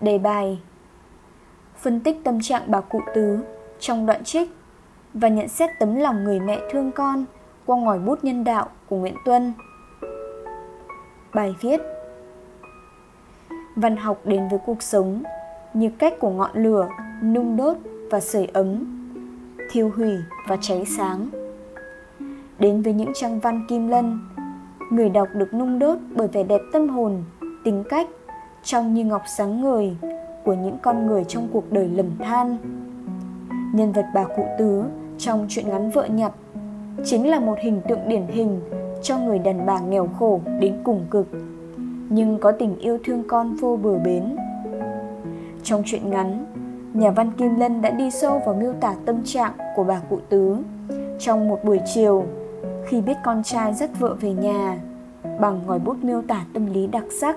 Đề bài Phân tích tâm trạng bà cụ tứ trong đoạn trích và nhận xét tấm lòng người mẹ thương con qua ngòi bút nhân đạo của Nguyễn Tuân. Bài viết Văn học đến với cuộc sống như cách của ngọn lửa nung đốt và sưởi ấm, thiêu hủy và cháy sáng. Đến với những trang văn Kim Lân, người đọc được nung đốt bởi vẻ đẹp tâm hồn, tính cách trong như ngọc sáng ngời của những con người trong cuộc đời lầm than. Nhân vật bà cụ tứ trong truyện ngắn vợ nhặt chính là một hình tượng điển hình cho người đàn bà nghèo khổ đến cùng cực, nhưng có tình yêu thương con vô bờ bến trong truyện ngắn, nhà văn kim lân đã đi sâu vào miêu tả tâm trạng của bà cụ tứ trong một buổi chiều khi biết con trai dắt vợ về nhà bằng ngòi bút miêu tả tâm lý đặc sắc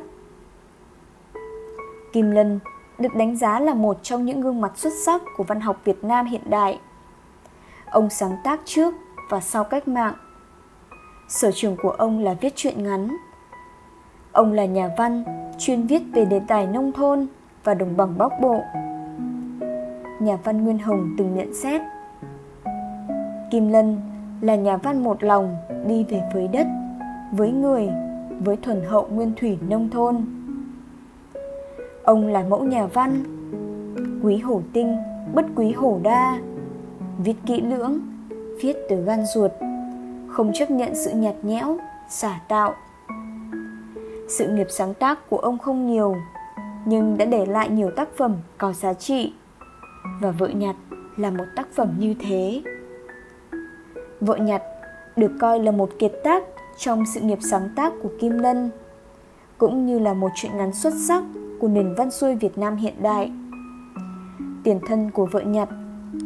kim lân được đánh giá là một trong những gương mặt xuất sắc của văn học việt nam hiện đại ông sáng tác trước và sau cách mạng. Sở trường của ông là viết truyện ngắn. Ông là nhà văn, chuyên viết về đề tài nông thôn và đồng bằng Bắc Bộ. Nhà văn Nguyên Hồng từng nhận xét Kim Lân là nhà văn một lòng đi về với đất, với người, với thuần hậu nguyên thủy nông thôn. Ông là mẫu nhà văn, quý hổ tinh, bất quý hổ đa, viết kỹ lưỡng, viết từ gan ruột. Không chấp nhận sự nhạt nhẽo xả tạo. Sự nghiệp sáng tác của ông không nhiều nhưng đã để lại nhiều tác phẩm có giá trị. Và vợ nhặt là một tác phẩm như thế. Vợ nhặt được coi là một kiệt tác trong sự nghiệp sáng tác của kim lân cũng như là một truyện ngắn xuất sắc của nền văn xuôi việt nam hiện đại tiền thân của vợ nhặt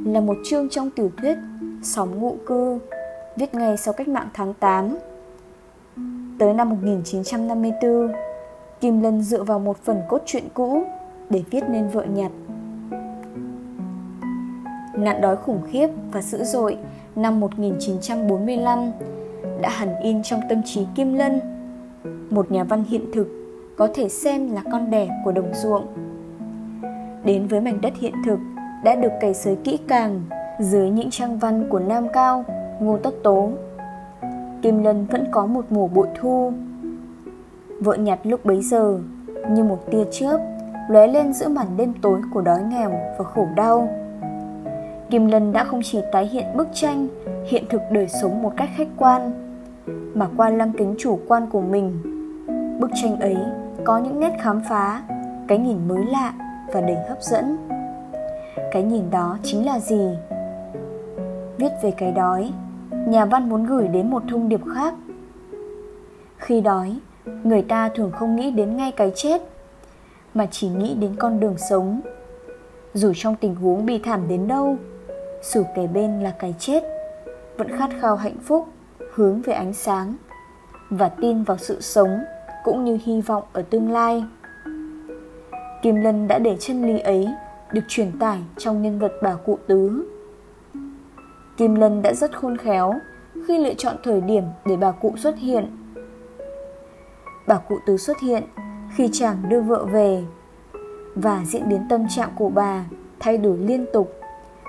là một chương trong tiểu thuyết Sóng ngụ cư, viết ngay sau cách mạng tháng 8. Tới năm 1954, Kim Lân dựa vào một phần cốt truyện cũ để viết nên vợ nhặt. Nạn đói khủng khiếp và dữ dội năm 1945 đã hẳn in trong tâm trí Kim Lân, một nhà văn hiện thực có thể xem là con đẻ của đồng ruộng. Đến với mảnh đất hiện thực đã được cày xới kỹ càng dưới những trang văn của Nam Cao, Ngô Tất Tố. Kim Lân vẫn có một mùa bội thu. Vợ nhặt lúc bấy giờ như một tia chớp lóe lên giữa màn đêm tối của đói nghèo và khổ đau. Kim Lân đã không chỉ tái hiện bức tranh hiện thực đời sống một cách khách quan, mà qua lăng kính chủ quan của mình. Bức tranh ấy có những nét khám phá, cái nhìn mới lạ và đầy hấp dẫn. Cái nhìn đó chính là gì? viết về cái đói nhà văn muốn gửi đến một thông điệp khác khi đói người ta thường không nghĩ đến ngay cái chết mà chỉ nghĩ đến con đường sống dù trong tình huống bi thảm đến đâu dù kề bên là cái chết vẫn khát khao hạnh phúc hướng về ánh sáng và tin vào sự sống cũng như hy vọng ở tương lai kim lân đã để chân lý ấy được truyền tải trong nhân vật bà cụ tứ Kim Lân đã rất khôn khéo khi lựa chọn thời điểm để bà cụ xuất hiện. Bà cụ tứ xuất hiện khi chàng đưa vợ về và diễn biến tâm trạng của bà thay đổi liên tục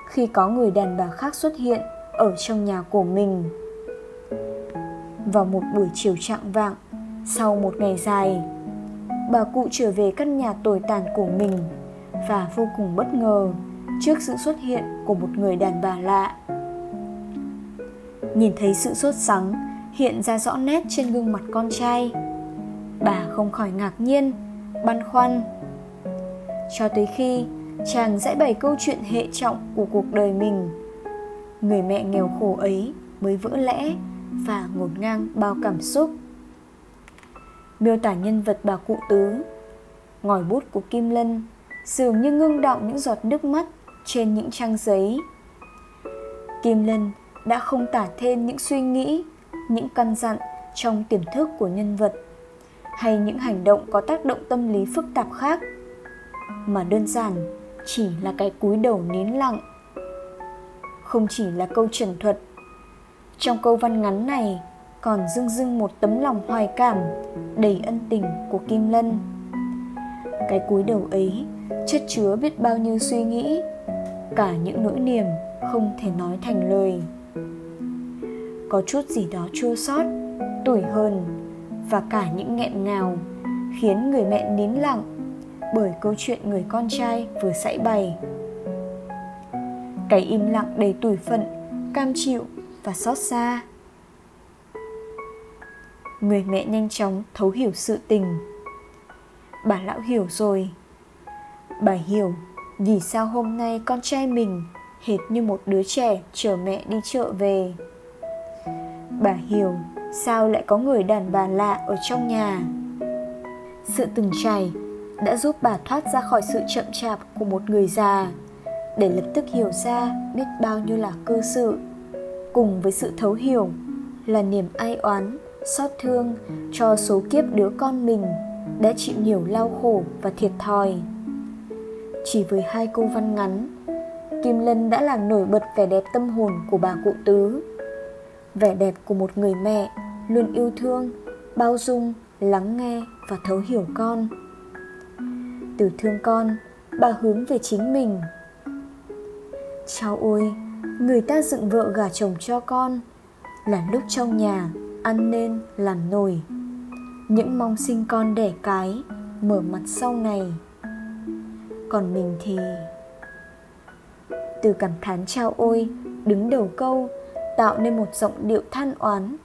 khi có người đàn bà khác xuất hiện ở trong nhà của mình. Vào một buổi chiều trạng vạng, sau một ngày dài, bà cụ trở về căn nhà tồi tàn của mình và vô cùng bất ngờ trước sự xuất hiện của một người đàn bà lạ. Nhìn thấy sự sốt sắng hiện ra rõ nét trên gương mặt con trai bà không khỏi ngạc nhiên băn khoăn. Cho tới khi chàng giải bày câu chuyện hệ trọng của cuộc đời mình người mẹ nghèo khổ ấy mới vỡ lẽ và ngổn ngang bao cảm xúc miêu tả nhân vật bà cụ tứ. Ngòi bút của kim lân dường như ngưng đọng những giọt nước mắt trên những trang giấy. Kim lân đã không tả thêm những suy nghĩ, những căn dặn trong tiềm thức của nhân vật hay những hành động có tác động tâm lý phức tạp khác, mà đơn giản chỉ là cái cúi đầu nín lặng. Không chỉ là câu trần thuật, trong câu văn ngắn này còn dưng dưng một tấm lòng hoài cảm, đầy ân tình của kim lân. Cái cúi đầu ấy, chất chứa biết bao nhiêu suy nghĩ, cả những nỗi niềm không thể nói thành lời. Có chút gì đó chua xót, tủi hờn, và cả những nghẹn ngào khiến người mẹ nín lặng bởi câu chuyện người con trai vừa sảy bày. Cái im lặng đầy tủi phận, cam chịu và xót xa người mẹ nhanh chóng thấu hiểu sự tình. Bà lão hiểu rồi. Bà hiểu vì sao hôm nay con trai mình hệt như một đứa trẻ chở mẹ đi chợ về. Bà hiểu sao lại có người đàn bà lạ ở trong nhà. Sự từng trải đã giúp bà thoát ra khỏi sự chậm chạp của một người già để lập tức hiểu ra biết bao nhiêu là cơ sự cùng với sự thấu hiểu là niềm ai oán xót thương cho số kiếp đứa con mình đã chịu nhiều đau khổ và thiệt thòi. Chỉ với hai câu văn ngắn kim lân đã làm nổi bật vẻ đẹp tâm hồn của bà cụ tứ. Vẻ đẹp của một người mẹ luôn yêu thương bao dung lắng nghe và thấu hiểu con. Từ thương con bà hướng về chính mình. Cháu ôi, người ta dựng vợ gả chồng cho con Là lúc trong nhà ăn nên làm nổi Những mong sinh con đẻ cái, Mở mặt sau này Còn mình thì? Từ cảm thán trao ôi, Đứng đầu câu, Tạo nên một giọng điệu than oán,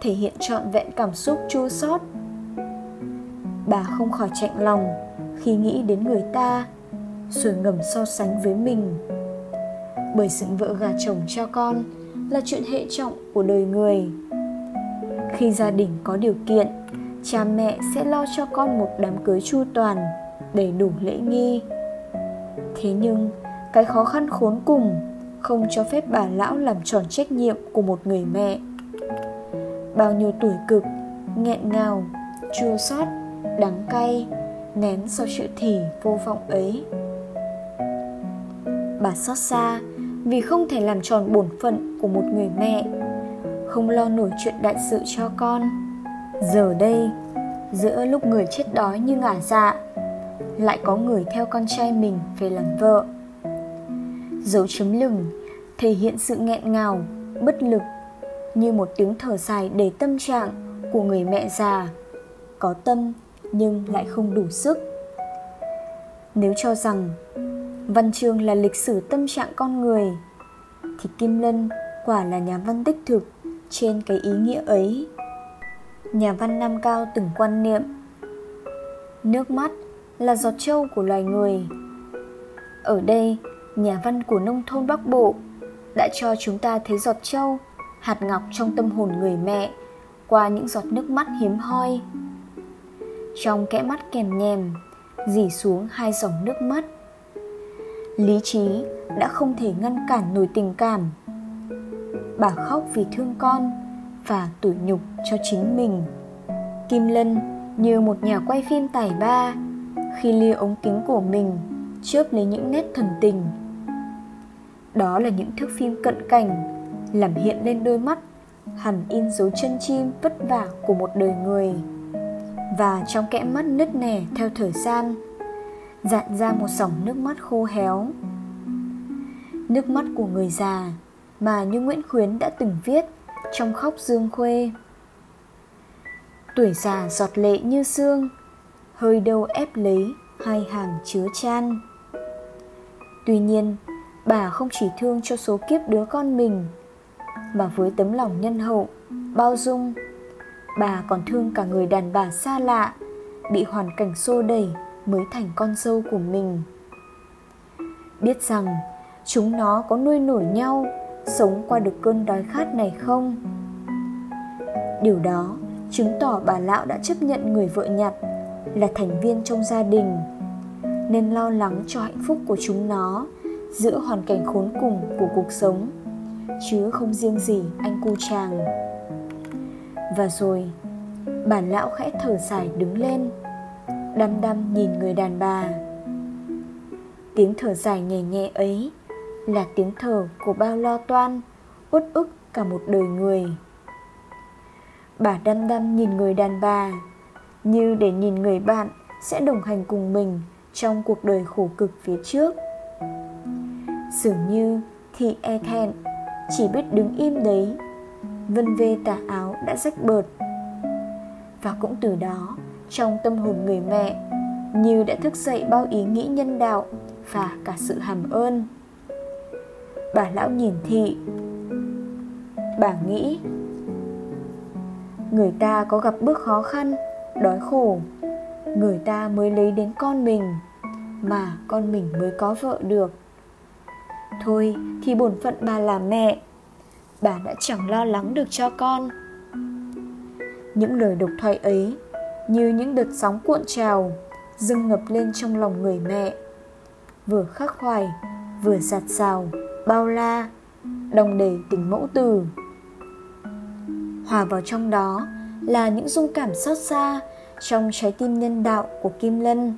Thể hiện trọn vẹn cảm xúc chua xót. Bà không khỏi chạnh lòng Khi nghĩ đến người ta, Rồi ngầm so sánh với mình. Bởi sự vợ gà chồng cho con là chuyện hệ trọng của đời người khi gia đình có điều kiện, cha mẹ sẽ lo cho con một đám cưới chu toàn đầy đủ lễ nghi. Thế nhưng, cái khó khăn khốn cùng không cho phép bà lão làm tròn trách nhiệm của một người mẹ. Bao nhiêu tuổi cực, nghẹn ngào, chua xót, đắng cay, nén sau sự thì vô vọng ấy. Bà xót xa vì không thể làm tròn bổn phận của một người mẹ không lo nổi chuyện đại sự cho con. Giờ đây, giữa lúc người chết đói như ngả dạ lại có người theo con trai mình về làm vợ. Dấu chấm lửng, thể hiện sự nghẹn ngào, bất lực, như một tiếng thở dài đầy tâm trạng của người mẹ già. Có tâm, nhưng lại không đủ sức. Nếu cho rằng Văn chương là lịch sử tâm trạng con người, Thì Kim Lân quả là nhà văn đích thực trên cái ý nghĩa ấy. Nhà văn Nam Cao từng quan niệm Nước mắt là giọt trâu của loài người. Ở đây, nhà văn của nông thôn Bắc Bộ đã cho chúng ta thấy giọt trâu, hạt ngọc trong tâm hồn người mẹ qua những giọt nước mắt hiếm hoi. Trong kẽ mắt kèm nhèm, dỉ xuống hai dòng nước mắt. Lý trí đã không thể ngăn cản nổi tình cảm bà khóc vì thương con và tủi nhục cho chính mình. Kim lân như một nhà quay phim tài ba, khi lia ống kính của mình chớp lấy những nét thần tình. Đó là những thước phim cận cảnh làm hiện lên đôi mắt, hẳn in dấu chân chim vất vả của một đời người. Và trong kẽ mắt nứt nẻ theo thời gian, dạn ra một dòng nước mắt khô héo. Nước mắt của người già mà như nguyễn khuyến đã từng viết trong khóc dương khuê. Tuổi già giọt lệ như xương hơi đâu ép lấy hai hàng chứa chan. Tuy nhiên, bà không chỉ thương cho số kiếp đứa con mình, mà với tấm lòng nhân hậu, bao dung, bà còn thương cả người đàn bà xa lạ bị hoàn cảnh xô đẩy mới thành con dâu của mình. Biết rằng chúng nó có nuôi nổi nhau sống qua được cơn đói khát này không? Điều đó chứng tỏ bà lão đã chấp nhận người vợ nhặt là thành viên trong gia đình, nên lo lắng cho hạnh phúc của chúng nó giữa hoàn cảnh khốn cùng của cuộc sống, chứ không riêng gì anh cu chàng. Và rồi, bà lão khẽ thở dài đứng lên, đăm đăm nhìn người đàn bà. Tiếng thở dài nhẹ nhẹ ấy là tiếng thở của bao lo toan, uất ức cả một đời người. Bà đăm đăm nhìn người đàn bà, như để nhìn người bạn sẽ đồng hành cùng mình trong cuộc đời khổ cực phía trước. Dường như thị e thẹn, chỉ biết đứng im đấy, vân vê tà áo đã rách bợt. Và cũng từ đó, trong tâm hồn người mẹ, như đã thức dậy bao ý nghĩ nhân đạo và cả sự hàm ơn bà lão nhìn thị. Bà nghĩ, người ta có gặp bước khó khăn, đói khổ. Người ta mới lấy đến con mình, mà con mình mới có vợ được. Thôi thì bổn phận bà là mẹ. Bà đã chẳng lo lắng được cho con. Những lời độc thoại ấy, như những đợt sóng cuộn trào, dâng ngập lên trong lòng người mẹ. Vừa khắc khoải, vừa giạt rào bao la đồng đầy tình mẫu từ hòa vào trong đó là những dung cảm xót xa trong trái tim nhân đạo của kim lân,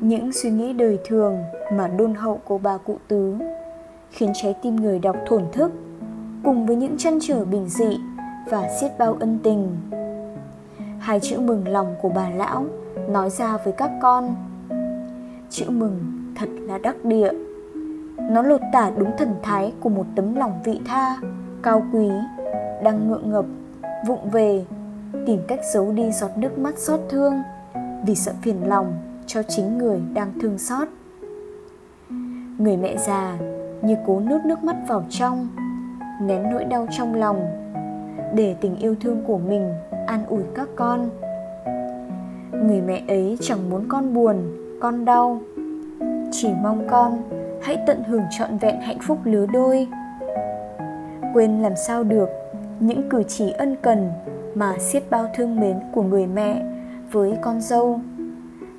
những suy nghĩ đời thường mà đôn hậu của bà cụ tứ, khiến trái tim người đọc thổn thức, cùng với những chăn trở bình dị và xiết bao ân tình. Hai chữ mừng lòng của bà lão nói ra với các con. Chữ mừng thật là đắc địa nó lột tả đúng thần thái của một tấm lòng vị tha, cao quý, đang ngượng ngập, vụng về, tìm cách giấu đi giọt nước mắt xót thương vì sợ phiền lòng cho chính người đang thương xót. Người mẹ già như cố nuốt nước mắt vào trong, nén nỗi đau trong lòng để tình yêu thương của mình an ủi các con. Người mẹ ấy chẳng muốn con buồn, con đau, chỉ mong con hãy tận hưởng trọn vẹn hạnh phúc lứa đôi. Quên làm sao được những cử chỉ ân cần mà xiết bao thương mến của người mẹ với con dâu.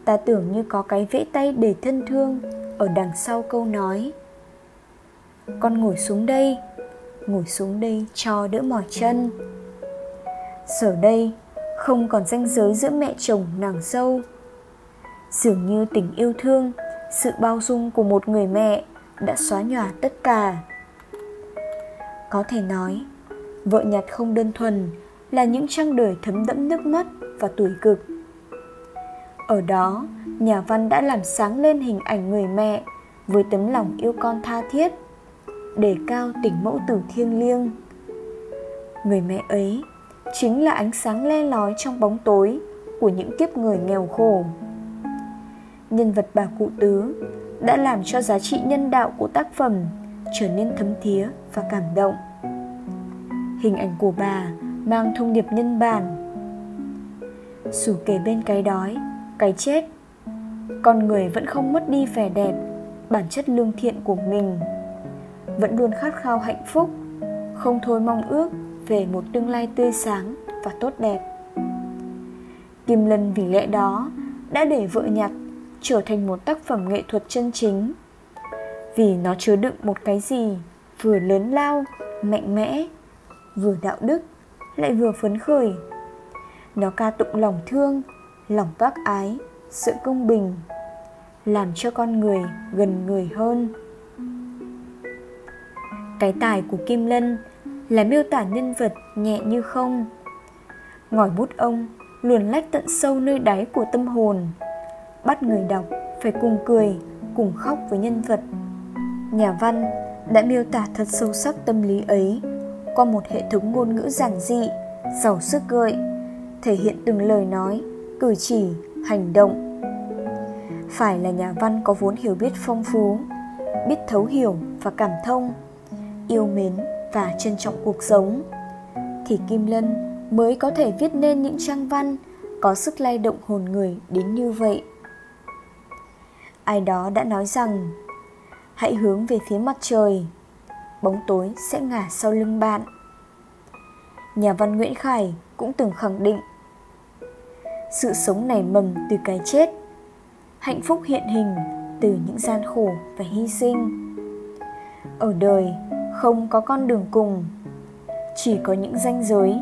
Ta tưởng như có cái vẫy tay để thân thương ở đằng sau câu nói, con ngồi xuống đây, ngồi xuống đây cho đỡ mỏi chân. Giờ đây không còn ranh giới giữa mẹ chồng nàng dâu. Dường như tình yêu thương sự bao dung của một người mẹ đã xóa nhòa tất cả. Có thể nói, vợ nhặt không đơn thuần là những trang đời thấm đẫm nước mắt và tuổi cực. Ở đó, nhà văn đã làm sáng lên hình ảnh người mẹ với tấm lòng yêu con tha thiết, đề cao tình mẫu tử thiêng liêng. Người mẹ ấy chính là ánh sáng le lói trong bóng tối của những kiếp người nghèo khổ nhân vật bà cụ tứ, đã làm cho giá trị nhân đạo của tác phẩm trở nên thấm thía và cảm động. Hình ảnh của bà mang thông điệp nhân bản. Dù kể bên cái đói, cái chết, con người vẫn không mất đi vẻ đẹp, bản chất lương thiện của mình. Vẫn luôn khát khao hạnh phúc, không thôi mong ước về một tương lai tươi sáng và tốt đẹp. Kim lân vì lẽ đó đã để vợ nhặt trở thành một tác phẩm nghệ thuật chân chính. Vì nó chứa đựng một cái gì vừa lớn lao, mạnh mẽ, vừa đạo đức, lại vừa phấn khởi. Nó ca tụng lòng thương, lòng bác ái, sự công bình, làm cho con người gần người hơn. Cái tài của kim lân là miêu tả nhân vật nhẹ như không. Ngòi bút ông luồn lách tận sâu nơi đáy của tâm hồn bắt người đọc, phải cùng cười, cùng khóc với nhân vật. Nhà văn đã miêu tả thật sâu sắc tâm lý ấy qua một hệ thống ngôn ngữ giản dị, giàu sức gợi, thể hiện từng lời nói, cử chỉ, hành động. Phải là nhà văn có vốn hiểu biết phong phú, biết thấu hiểu và cảm thông, yêu mến và trân trọng cuộc sống, thì kim lân mới có thể viết nên những trang văn có sức lay động hồn người đến như vậy ai đó đã nói rằng, hãy hướng về phía mặt trời, bóng tối sẽ ngả sau lưng bạn. Nhà văn nguyễn khải cũng từng khẳng định, sự sống nảy mầm từ cái chết, hạnh phúc hiện hình từ những gian khổ và hy sinh. Ở đời không có con đường cùng, chỉ có những ranh giới.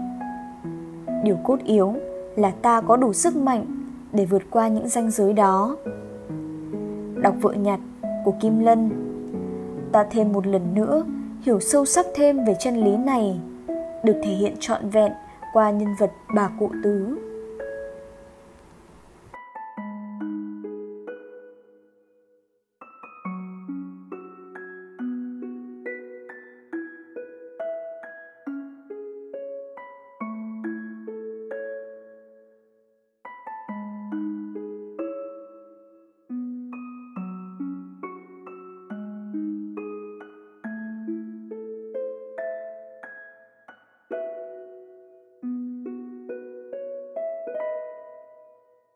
Điều cốt yếu là ta có đủ sức mạnh để vượt qua những ranh giới đó đọc vợ nhặt của kim lân. Ta thêm một lần nữa hiểu sâu sắc thêm về chân lý này, được thể hiện trọn vẹn qua nhân vật bà cụ tứ.